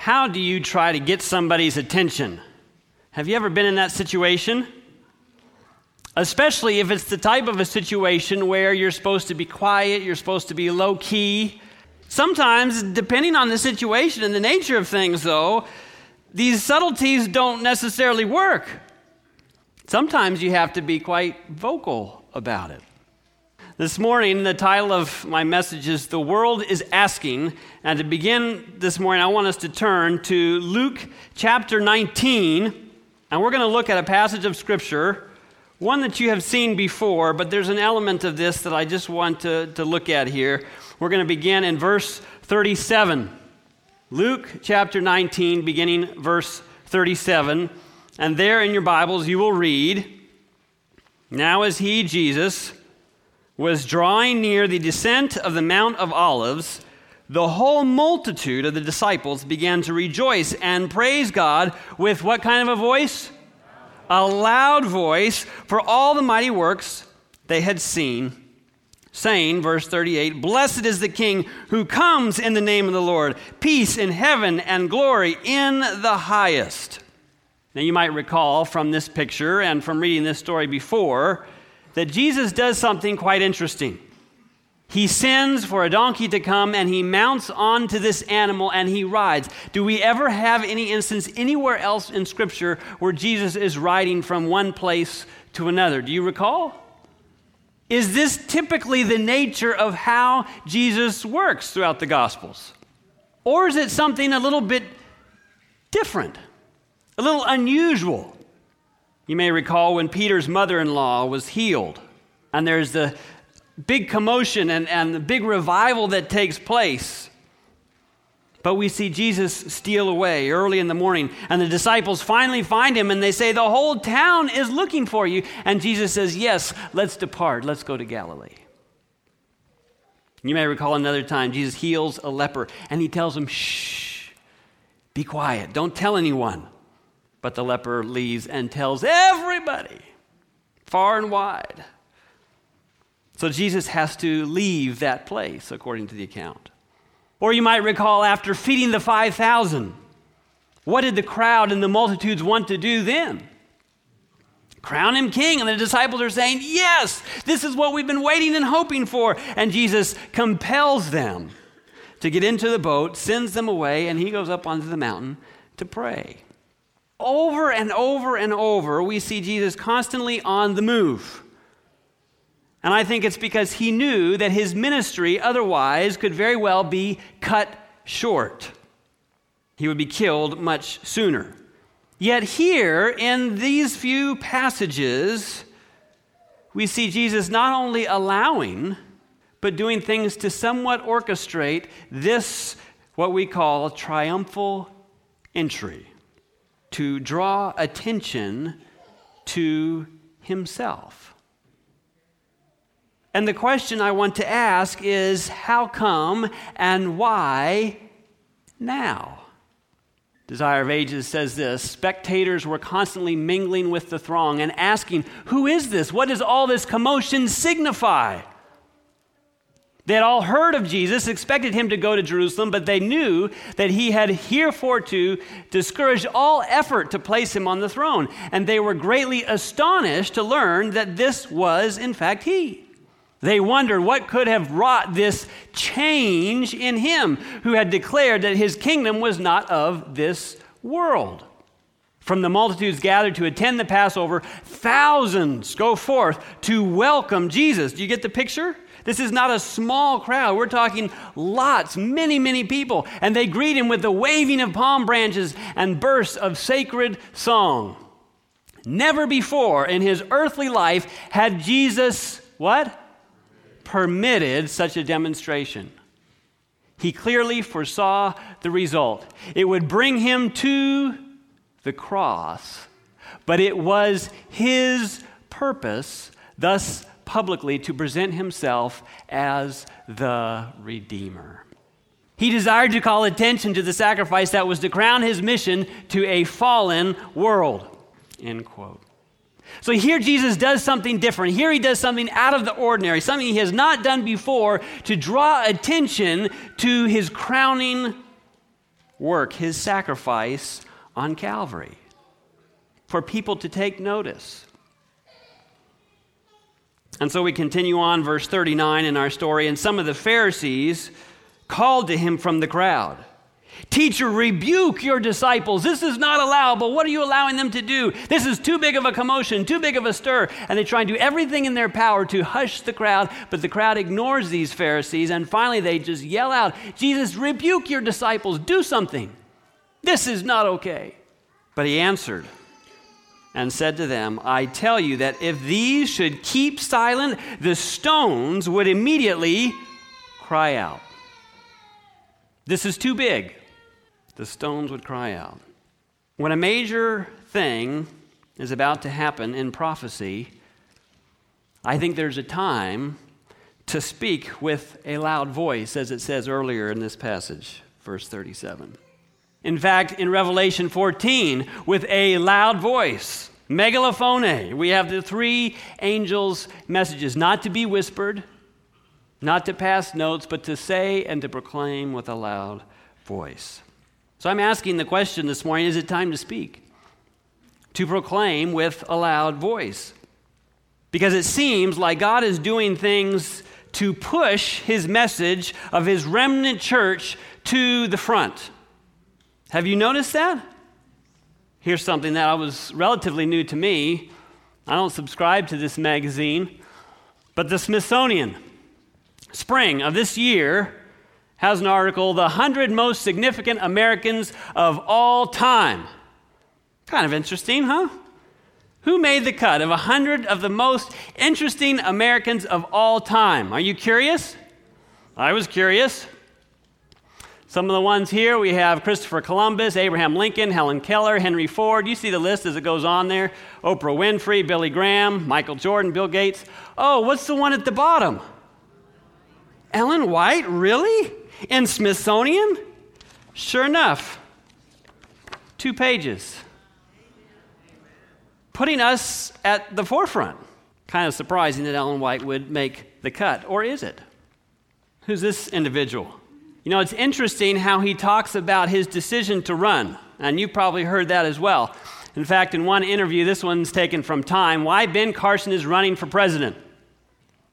How do you try to get somebody's attention? Have you ever been in that situation? Especially if it's the type of a situation where you're supposed to be quiet, you're supposed to be low key. Sometimes, depending on the situation and the nature of things, though, these subtleties don't necessarily work. Sometimes you have to be quite vocal about it. This morning, the title of my message is The World is Asking. And to begin this morning, I want us to turn to Luke chapter 19. And we're going to look at a passage of Scripture, one that you have seen before, but there's an element of this that I just want to, to look at here. We're going to begin in verse 37. Luke chapter 19, beginning verse 37. And there in your Bibles, you will read Now, is he, Jesus, was drawing near the descent of the Mount of Olives, the whole multitude of the disciples began to rejoice and praise God with what kind of a voice? A loud voice for all the mighty works they had seen, saying, verse 38, Blessed is the King who comes in the name of the Lord, peace in heaven and glory in the highest. Now, you might recall from this picture and from reading this story before that Jesus does something quite interesting. He sends for a donkey to come and he mounts onto this animal and he rides. Do we ever have any instance anywhere else in Scripture where Jesus is riding from one place to another? Do you recall? Is this typically the nature of how Jesus works throughout the Gospels? Or is it something a little bit different, a little unusual? You may recall when Peter's mother in law was healed, and there's the big commotion and, and the big revival that takes place. But we see Jesus steal away early in the morning, and the disciples finally find him, and they say, The whole town is looking for you. And Jesus says, Yes, let's depart. Let's go to Galilee. You may recall another time Jesus heals a leper, and he tells him, Shh, be quiet, don't tell anyone. But the leper leaves and tells everybody, far and wide. So Jesus has to leave that place, according to the account. Or you might recall after feeding the 5,000, what did the crowd and the multitudes want to do then? Crown him king. And the disciples are saying, Yes, this is what we've been waiting and hoping for. And Jesus compels them to get into the boat, sends them away, and he goes up onto the mountain to pray. Over and over and over, we see Jesus constantly on the move. And I think it's because he knew that his ministry otherwise could very well be cut short. He would be killed much sooner. Yet, here in these few passages, we see Jesus not only allowing, but doing things to somewhat orchestrate this, what we call a triumphal entry to draw attention to himself. And the question I want to ask is how come and why now? Desire of Ages says this spectators were constantly mingling with the throng and asking, Who is this? What does all this commotion signify? They had all heard of Jesus, expected him to go to Jerusalem, but they knew that he had hereforto discouraged all effort to place him on the throne. And they were greatly astonished to learn that this was, in fact, he. They wondered what could have wrought this change in him who had declared that his kingdom was not of this world. From the multitudes gathered to attend the Passover, thousands go forth to welcome Jesus. Do you get the picture? This is not a small crowd. We're talking lots, many, many people. And they greet him with the waving of palm branches and bursts of sacred song. Never before in his earthly life had Jesus, what? Permitted such a demonstration. He clearly foresaw the result. It would bring him to the cross, but it was his purpose, thus publicly to present himself as the Redeemer. He desired to call attention to the sacrifice that was to crown his mission to a fallen world. End quote. So here Jesus does something different. Here he does something out of the ordinary, something he has not done before to draw attention to his crowning work, his sacrifice on Calvary, for people to take notice. And so we continue on, verse 39 in our story. And some of the Pharisees called to him from the crowd Teacher, rebuke your disciples. This is not allowable. What are you allowing them to do? This is too big of a commotion, too big of a stir. And they try and do everything in their power to hush the crowd, but the crowd ignores these Pharisees. And finally, they just yell out, Jesus, rebuke your disciples. Do something. This is not okay. But he answered and said to them, I tell you that if these should keep silent, the stones would immediately cry out. This is too big the stones would cry out. When a major thing is about to happen in prophecy, I think there's a time to speak with a loud voice, as it says earlier in this passage, verse 37. In fact, in Revelation 14, with a loud voice, megalophone, we have the three angels' messages not to be whispered, not to pass notes, but to say and to proclaim with a loud voice. So I'm asking the question this morning is it time to speak? To proclaim with a loud voice. Because it seems like God is doing things to push his message of his remnant church to the front. Have you noticed that? Here's something that I was relatively new to me. I don't subscribe to this magazine, but the Smithsonian, spring of this year, has an article, The 100 Most Significant Americans of All Time. Kind of interesting, huh? Who made the cut of 100 of the most interesting Americans of all time? Are you curious? I was curious. Some of the ones here we have Christopher Columbus, Abraham Lincoln, Helen Keller, Henry Ford. You see the list as it goes on there. Oprah Winfrey, Billy Graham, Michael Jordan, Bill Gates. Oh, what's the one at the bottom? Ellen White? Really? In Smithsonian, sure enough, two pages. Putting us at the forefront. Kind of surprising that Ellen White would make the cut, or is it? Who's this individual? You know, it's interesting how he talks about his decision to run, and you've probably heard that as well. In fact, in one interview, this one's taken from Time, why Ben Carson is running for president.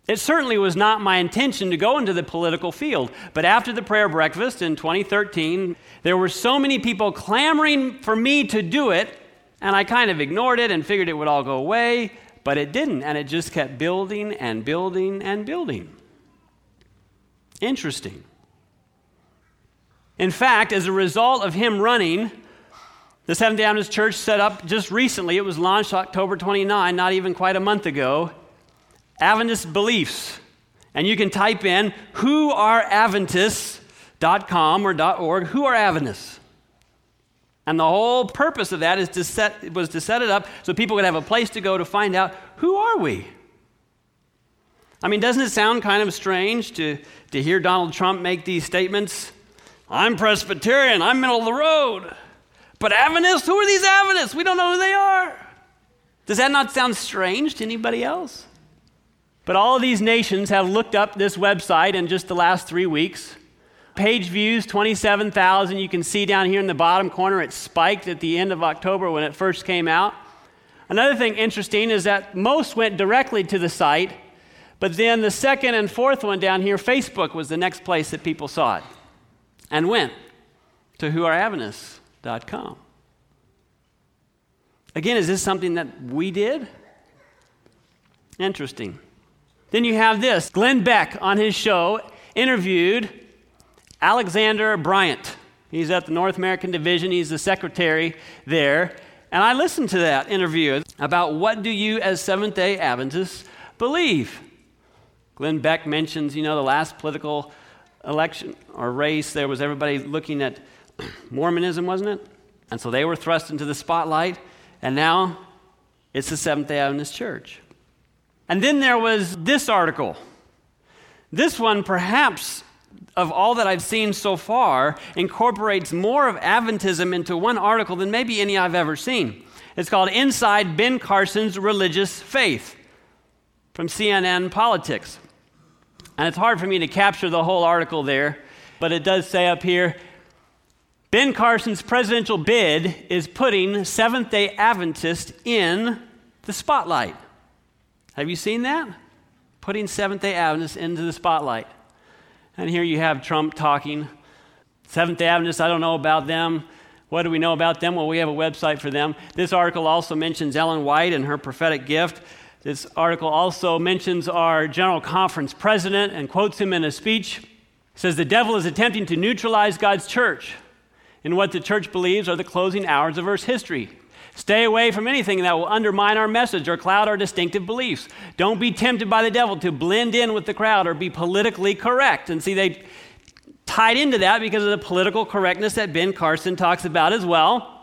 It certainly was not my intention to go into the political field, but after the prayer breakfast in 2013, there were so many people clamoring for me to do it, and I kind of ignored it and figured it would all go away, but it didn't, and it just kept building and building and building. Interesting. In fact, as a result of him running, the Seventh day Adventist Church set up just recently, it was launched October 29, not even quite a month ago. Adventist beliefs. And you can type in who are Adventists.com or .org, who are Adventists. And the whole purpose of that is to set, was to set it up so people could have a place to go to find out who are we? I mean, doesn't it sound kind of strange to, to hear Donald Trump make these statements? I'm Presbyterian, I'm middle of the road. But Adventists, who are these Adventists? We don't know who they are. Does that not sound strange to anybody else? But all of these nations have looked up this website in just the last three weeks. Page views 27,000. You can see down here in the bottom corner, it spiked at the end of October when it first came out. Another thing interesting is that most went directly to the site, but then the second and fourth one down here, Facebook was the next place that people saw it and went to whoareadventists.com. Again, is this something that we did? Interesting. Then you have this Glenn Beck on his show interviewed Alexander Bryant. He's at the North American Division, he's the secretary there. And I listened to that interview about what do you as Seventh day Adventists believe. Glenn Beck mentions, you know, the last political election or race, there was everybody looking at Mormonism, wasn't it? And so they were thrust into the spotlight, and now it's the Seventh day Adventist Church. And then there was this article. This one, perhaps of all that I've seen so far, incorporates more of Adventism into one article than maybe any I've ever seen. It's called Inside Ben Carson's Religious Faith from CNN Politics. And it's hard for me to capture the whole article there, but it does say up here Ben Carson's presidential bid is putting Seventh day Adventists in the spotlight. Have you seen that? Putting Seventh day Adventists into the spotlight. And here you have Trump talking. Seventh day Adventists, I don't know about them. What do we know about them? Well, we have a website for them. This article also mentions Ellen White and her prophetic gift. This article also mentions our General Conference president and quotes him in a speech. It says, The devil is attempting to neutralize God's church in what the church believes are the closing hours of Earth's history. Stay away from anything that will undermine our message or cloud our distinctive beliefs. Don't be tempted by the devil to blend in with the crowd or be politically correct. And see, they tied into that because of the political correctness that Ben Carson talks about as well.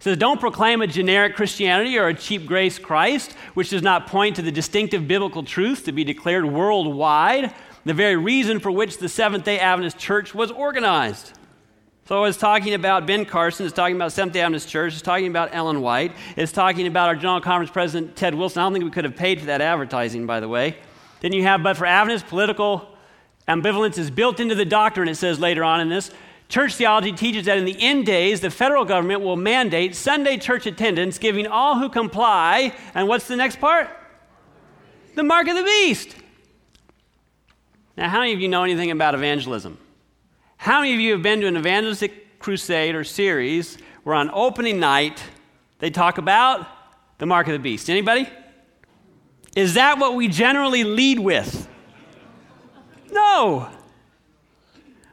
Says, Don't proclaim a generic Christianity or a cheap grace Christ, which does not point to the distinctive biblical truth to be declared worldwide, the very reason for which the Seventh day Adventist Church was organized. So it's talking about Ben Carson, it's talking about Seventh day Adventist Church, it's talking about Ellen White, it's talking about our General Conference President Ted Wilson. I don't think we could have paid for that advertising, by the way. Then you have, but for Adventist, political ambivalence is built into the doctrine, it says later on in this. Church theology teaches that in the end days, the federal government will mandate Sunday church attendance, giving all who comply, and what's the next part? The mark of the beast. Now, how many of you know anything about evangelism? How many of you have been to an evangelistic crusade or series where on opening night they talk about the mark of the beast? Anybody? Is that what we generally lead with? No.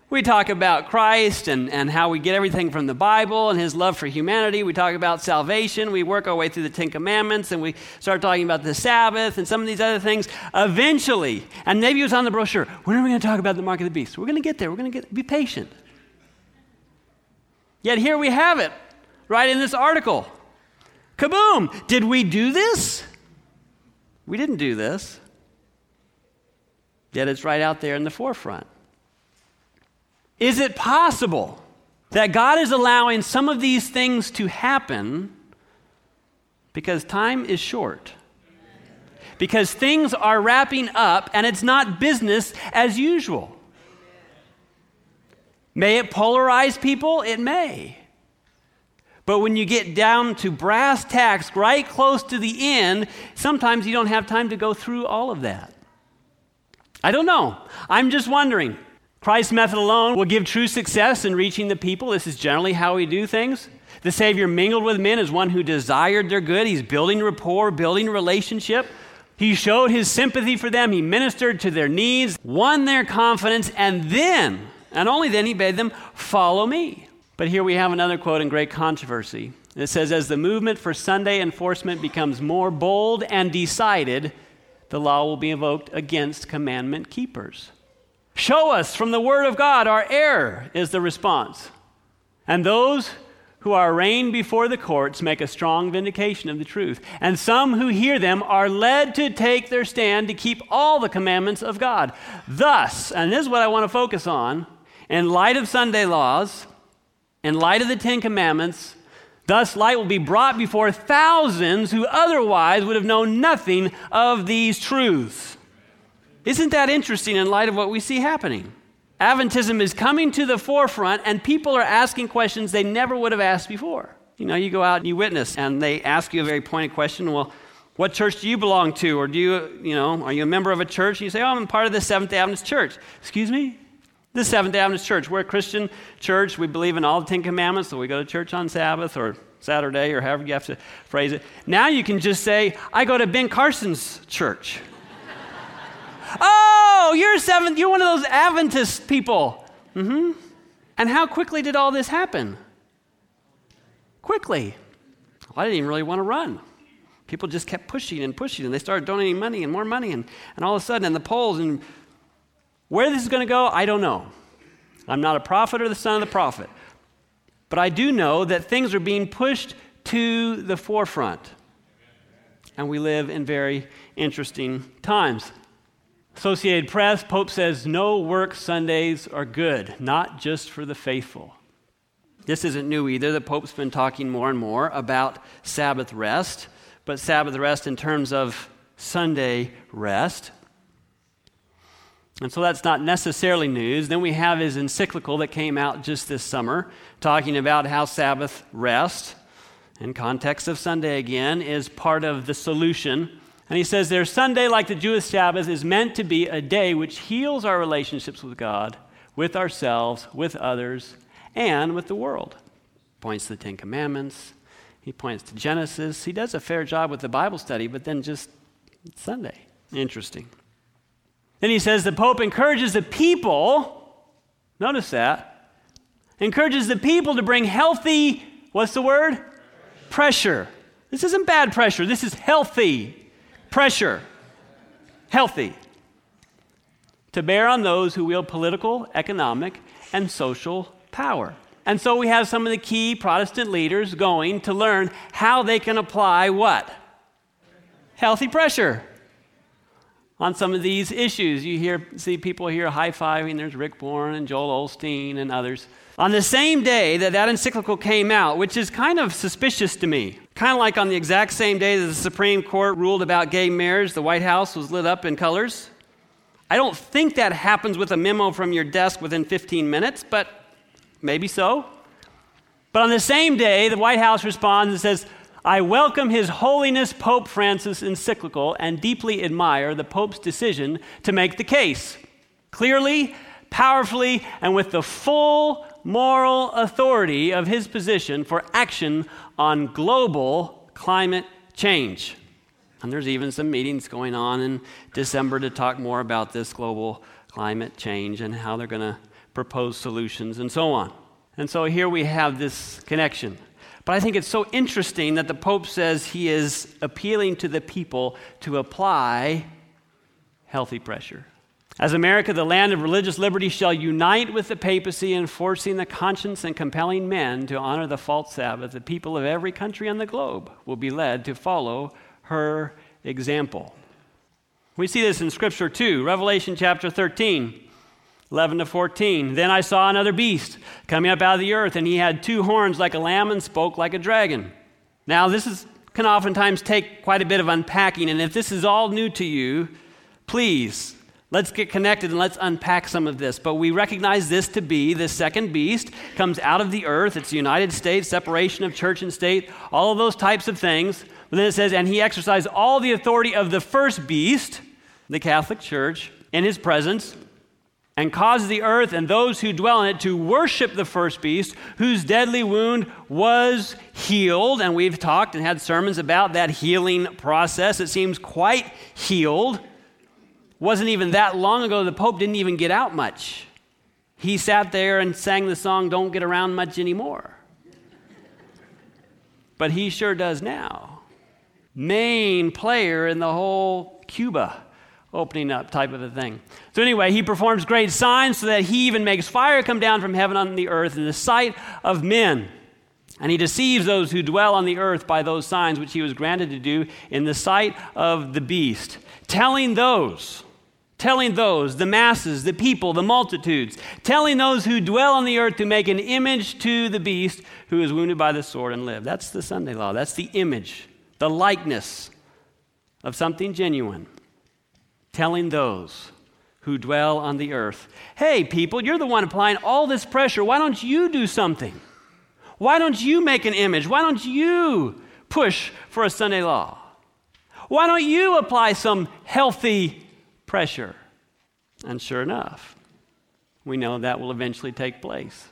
We talk about Christ and, and how we get everything from the Bible and his love for humanity. We talk about salvation. We work our way through the Ten Commandments and we start talking about the Sabbath and some of these other things. Eventually, and maybe it was on the brochure, when are we going to talk about the mark of the beast? We're going to get there. We're going to be patient. Yet here we have it, right in this article. Kaboom! Did we do this? We didn't do this. Yet it's right out there in the forefront. Is it possible that God is allowing some of these things to happen because time is short? Because things are wrapping up and it's not business as usual. May it polarize people? It may. But when you get down to brass tacks, right close to the end, sometimes you don't have time to go through all of that. I don't know. I'm just wondering. Christ's method alone will give true success in reaching the people. This is generally how we do things. The Savior mingled with men as one who desired their good. He's building rapport, building relationship. He showed his sympathy for them. He ministered to their needs, won their confidence, and then, and only then, he bade them follow me. But here we have another quote in great controversy. It says, As the movement for Sunday enforcement becomes more bold and decided, the law will be invoked against commandment keepers. Show us from the Word of God our error, is the response. And those who are arraigned before the courts make a strong vindication of the truth. And some who hear them are led to take their stand to keep all the commandments of God. Thus, and this is what I want to focus on, in light of Sunday laws, in light of the Ten Commandments, thus light will be brought before thousands who otherwise would have known nothing of these truths. Isn't that interesting in light of what we see happening? Adventism is coming to the forefront, and people are asking questions they never would have asked before. You know, you go out and you witness, and they ask you a very pointed question. Well, what church do you belong to? Or do you, you know, are you a member of a church? And you say, oh, I'm part of the Seventh day Adventist Church. Excuse me? The Seventh day Adventist Church. We're a Christian church. We believe in all the Ten Commandments, so we go to church on Sabbath or Saturday or however you have to phrase it. Now you can just say, I go to Ben Carson's church. Oh, you're seventh. You're one of those Adventist people. Mm-hmm. And how quickly did all this happen? Quickly. Well, I didn't even really want to run. People just kept pushing and pushing, and they started donating money and more money, and, and all of a sudden, and the polls, and where this is going to go, I don't know. I'm not a prophet or the son of the prophet. But I do know that things are being pushed to the forefront. And we live in very interesting times. Associated Press, Pope says, no work Sundays are good, not just for the faithful. This isn't new either. The Pope's been talking more and more about Sabbath rest, but Sabbath rest in terms of Sunday rest. And so that's not necessarily news. Then we have his encyclical that came out just this summer talking about how Sabbath rest, in context of Sunday again, is part of the solution. And he says there, Sunday, like the Jewish Sabbath, is meant to be a day which heals our relationships with God, with ourselves, with others, and with the world. Points to the Ten Commandments. He points to Genesis. He does a fair job with the Bible study, but then just Sunday. Interesting. Then he says the Pope encourages the people, notice that, encourages the people to bring healthy, what's the word? Pressure. This isn't bad pressure, this is healthy pressure. Healthy. To bear on those who wield political, economic, and social power. And so we have some of the key Protestant leaders going to learn how they can apply what? Healthy pressure on some of these issues. You hear, see people here high fiving. There's Rick Warren and Joel Osteen and others. On the same day that that encyclical came out, which is kind of suspicious to me, kind of like on the exact same day that the Supreme Court ruled about gay marriage, the White House was lit up in colors. I don't think that happens with a memo from your desk within 15 minutes, but maybe so. But on the same day, the White House responds and says, I welcome His Holiness Pope Francis encyclical and deeply admire the Pope's decision to make the case. Clearly, powerfully, and with the full moral authority of his position for action on global climate change. And there's even some meetings going on in December to talk more about this global climate change and how they're going to propose solutions and so on. And so here we have this connection. But I think it's so interesting that the Pope says he is appealing to the people to apply healthy pressure. As America, the land of religious liberty, shall unite with the papacy in forcing the conscience and compelling men to honor the false Sabbath, the people of every country on the globe will be led to follow her example. We see this in Scripture too. Revelation chapter 13. 11 to 14. Then I saw another beast coming up out of the earth, and he had two horns like a lamb and spoke like a dragon. Now, this is, can oftentimes take quite a bit of unpacking, and if this is all new to you, please let's get connected and let's unpack some of this. But we recognize this to be the second beast, comes out of the earth. It's the United States, separation of church and state, all of those types of things. But then it says, and he exercised all the authority of the first beast, the Catholic Church, in his presence and caused the earth and those who dwell in it to worship the first beast, whose deadly wound was healed. And we've talked and had sermons about that healing process. It seems quite healed. Wasn't even that long ago, the Pope didn't even get out much. He sat there and sang the song, Don't Get Around Much Anymore. But he sure does now. Main player in the whole Cuba opening up type of a thing. So, anyway, he performs great signs so that he even makes fire come down from heaven on the earth in the sight of men. And he deceives those who dwell on the earth by those signs which he was granted to do in the sight of the beast, telling those, telling those, the masses, the people, the multitudes, telling those who dwell on the earth to make an image to the beast who is wounded by the sword and live. That's the Sunday law. That's the image, the likeness of something genuine telling those who dwell on the earth, hey, people, you're the one applying all this pressure. Why don't you do something? Why don't you make an image? Why don't you push for a Sunday law? Why don't you apply some healthy pressure? And sure enough, we know that will eventually take place.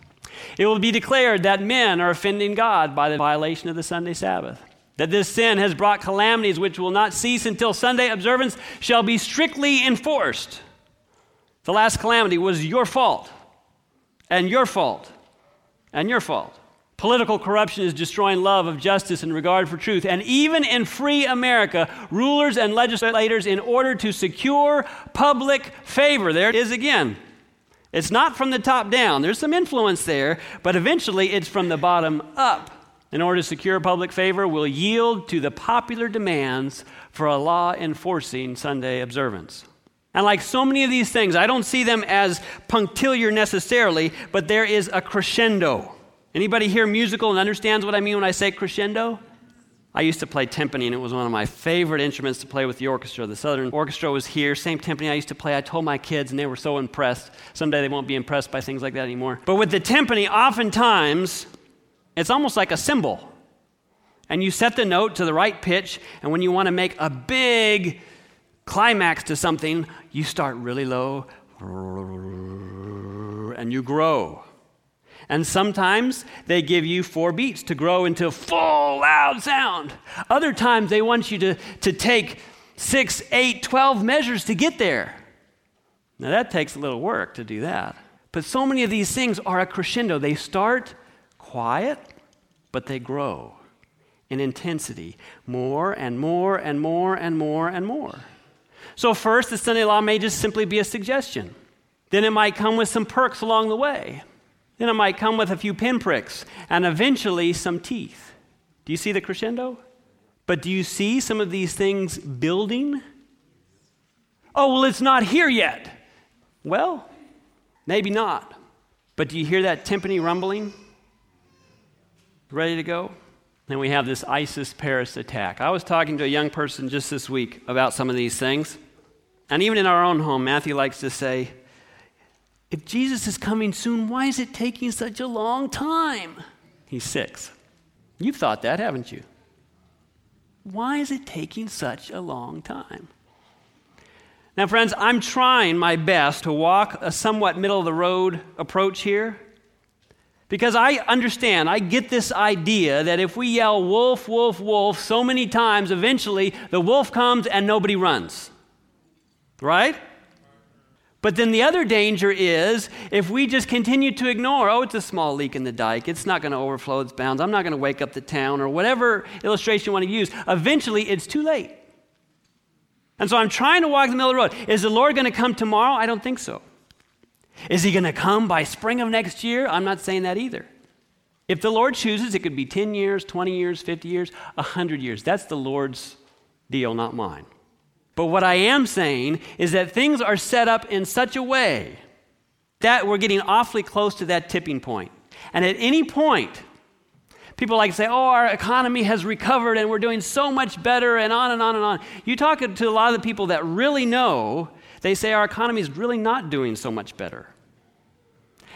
It will be declared that men are offending God by the violation of the Sunday Sabbath that this sin has brought calamities which will not cease until Sunday observance shall be strictly enforced. The last calamity was your fault, and your fault, and your fault. Political corruption is destroying love of justice and regard for truth. And even in free America, rulers and legislators, in order to secure public favor, there it is again. It's not from the top down, there's some influence there, but eventually it's from the bottom up in order to secure public favor, will yield to the popular demands for a law enforcing Sunday observance. And like so many of these things, I don't see them as punctiliar necessarily, but there is a crescendo. Anybody here musical and understands what I mean when I say crescendo? I used to play timpani, and it was one of my favorite instruments to play with the orchestra. The Southern Orchestra was here, same timpani I used to play. I told my kids, and they were so impressed. Someday they won't be impressed by things like that anymore. But with the timpani, oftentimes, it's almost like a cymbal. And you set the note to the right pitch, and when you want to make a big climax to something, you start really low and you grow. And sometimes they give you four beats to grow into full loud sound. Other times they want you to, to take six, eight, twelve measures to get there. Now that takes a little work to do that. But so many of these things are a crescendo. They start quiet, but they grow in intensity more and more and more and more and more. So, first, the Sunday law may just simply be a suggestion. Then it might come with some perks along the way. Then it might come with a few pinpricks and eventually some teeth. Do you see the crescendo? But do you see some of these things building? Oh, well, it's not here yet. Well, maybe not. But do you hear that timpani rumbling? Ready to go? Then we have this ISIS Paris attack. I was talking to a young person just this week about some of these things. And even in our own home, Matthew likes to say, if Jesus is coming soon, why is it taking such a long time? He's six. You've thought that, haven't you? Why is it taking such a long time? Now, friends, I'm trying my best to walk a somewhat middle of the road approach here because I understand, I get this idea that if we yell wolf, wolf, wolf so many times, eventually the wolf comes and nobody runs. Right? But then the other danger is if we just continue to ignore, oh, it's a small leak in the dike, it's not going to overflow its bounds, I'm not going to wake up the town, or whatever illustration you want to use, eventually it's too late. And so I'm trying to walk the middle of the road. Is the Lord going to come tomorrow? I don't think so. Is he going to come by spring of next year? I'm not saying that either. If the Lord chooses, it could be 10 years, 20 years, 50 years, 100 years. That's the Lord's deal, not mine. But what I am saying is that things are set up in such a way that we're getting awfully close to that tipping point. And at any point, people like to say, oh, our economy has recovered and we're doing so much better, and on and on and on. You talk to a lot of the people that really know, they say our economy is really not doing so much better.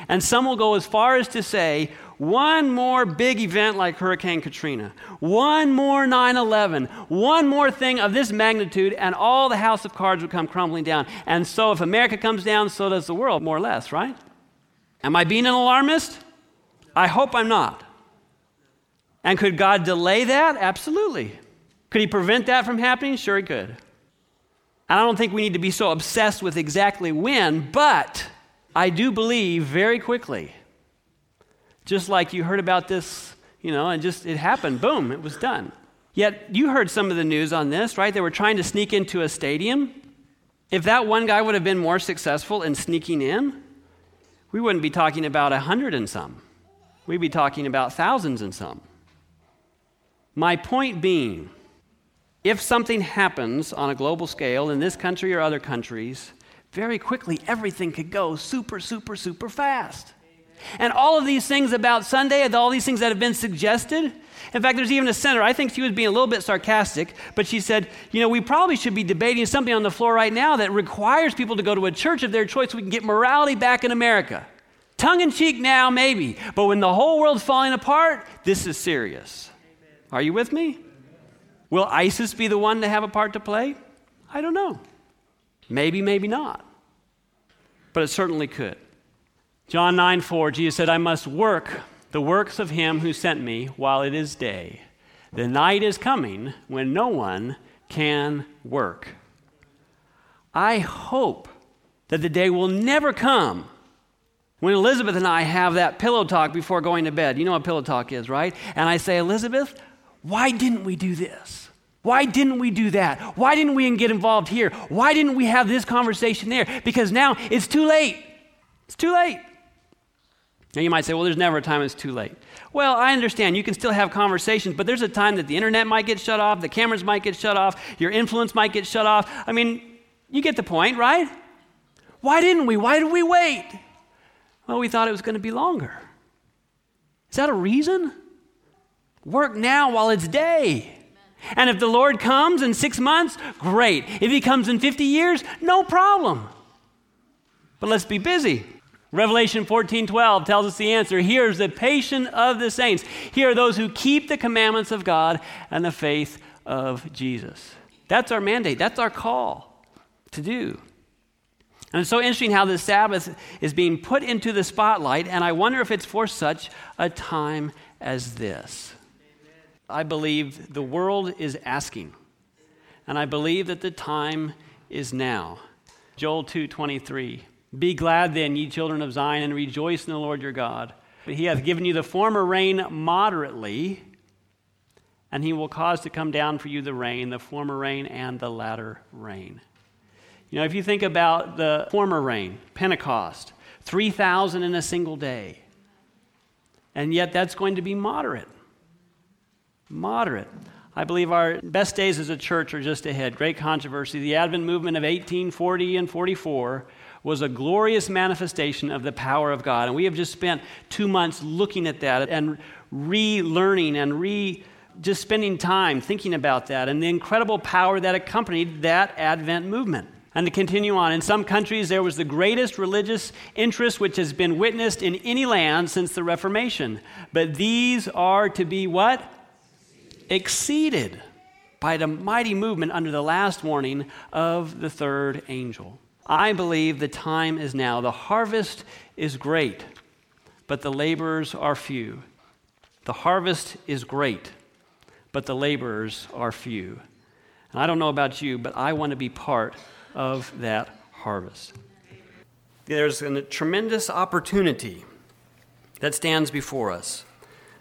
And some will go as far as to say, one more big event like Hurricane Katrina, one more 9 11, one more thing of this magnitude, and all the house of cards would come crumbling down. And so, if America comes down, so does the world, more or less, right? Am I being an alarmist? I hope I'm not. And could God delay that? Absolutely. Could He prevent that from happening? Sure, He could. And I don't think we need to be so obsessed with exactly when, but I do believe very quickly just like you heard about this, you know, and just it happened. Boom, it was done. Yet you heard some of the news on this, right? They were trying to sneak into a stadium. If that one guy would have been more successful in sneaking in, we wouldn't be talking about a hundred and some. We'd be talking about thousands and some. My point being, if something happens on a global scale in this country or other countries, very quickly everything could go super, super, super fast. And all of these things about Sunday, all these things that have been suggested. In fact, there's even a senator, I think she was being a little bit sarcastic, but she said, you know, we probably should be debating something on the floor right now that requires people to go to a church of their choice so we can get morality back in America. Tongue in cheek now, maybe, but when the whole world's falling apart, this is serious. Are you with me? Will ISIS be the one to have a part to play? I don't know. Maybe, maybe not. But it certainly could. John 9 4, Jesus said, I must work the works of him who sent me while it is day. The night is coming when no one can work. I hope that the day will never come when Elizabeth and I have that pillow talk before going to bed. You know what pillow talk is, right? And I say, Elizabeth, why didn't we do this? Why didn't we do that? Why didn't we get involved here? Why didn't we have this conversation there? Because now it's too late. It's too late. Now you might say, well, there's never a time it's too late. Well, I understand. You can still have conversations, but there's a time that the internet might get shut off, the cameras might get shut off, your influence might get shut off. I mean, you get the point, right? Why didn't we? Why did we wait? Well, we thought it was going to be longer. Is that a reason? Work now while it's day. And if the Lord comes in six months, great. If he comes in 50 years, no problem. But let's be busy. Revelation 14 12 tells us the answer. Here's the patience of the saints. Here are those who keep the commandments of God and the faith of Jesus. That's our mandate, that's our call to do. And it's so interesting how the Sabbath is being put into the spotlight, and I wonder if it's for such a time as this. I believe the world is asking, and I believe that the time is now. Joel 2:23 Be glad then, ye children of Zion, and rejoice in the Lord your God. He hath given you the former rain moderately, and he will cause to come down for you the rain, the former rain and the latter rain. You know, if you think about the former rain, Pentecost, 3,000 in a single day, and yet that's going to be moderate. Moderate. I believe our best days as a church are just ahead. Great controversy. The Advent movement of 1840 and 44 was a glorious manifestation of the power of God. And we have just spent two months looking at that and relearning and re just spending time thinking about that and the incredible power that accompanied that Advent movement. And to continue on, in some countries there was the greatest religious interest which has been witnessed in any land since the Reformation. But these are to be what? Exceeded by the mighty movement under the last warning of the third angel. I believe the time is now. The harvest is great, but the laborers are few. The harvest is great, but the laborers are few. And I don't know about you, but I want to be part of that harvest. There's a tremendous opportunity that stands before us.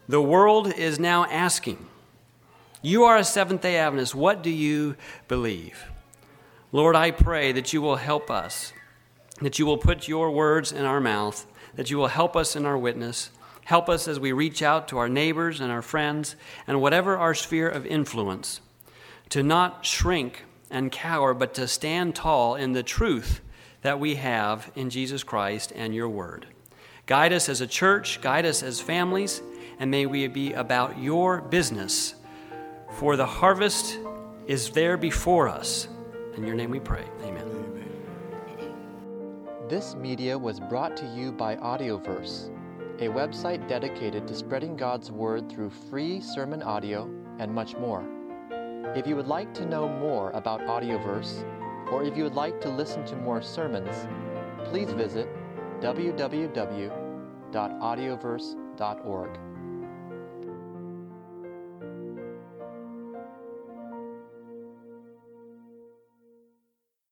The world is now asking, You are a Seventh day Adventist, what do you believe? Lord, I pray that you will help us, that you will put your words in our mouth, that you will help us in our witness. Help us as we reach out to our neighbors and our friends and whatever our sphere of influence to not shrink and cower, but to stand tall in the truth that we have in Jesus Christ and your word. Guide us as a church, guide us as families, and may we be about your business. For the harvest is there before us. In your name we pray. Amen. This media was brought to you by Audioverse, a website dedicated to spreading God's word through free sermon audio and much more. If you would like to know more about Audioverse, or if you would like to listen to more sermons, please visit www.audioverse.org.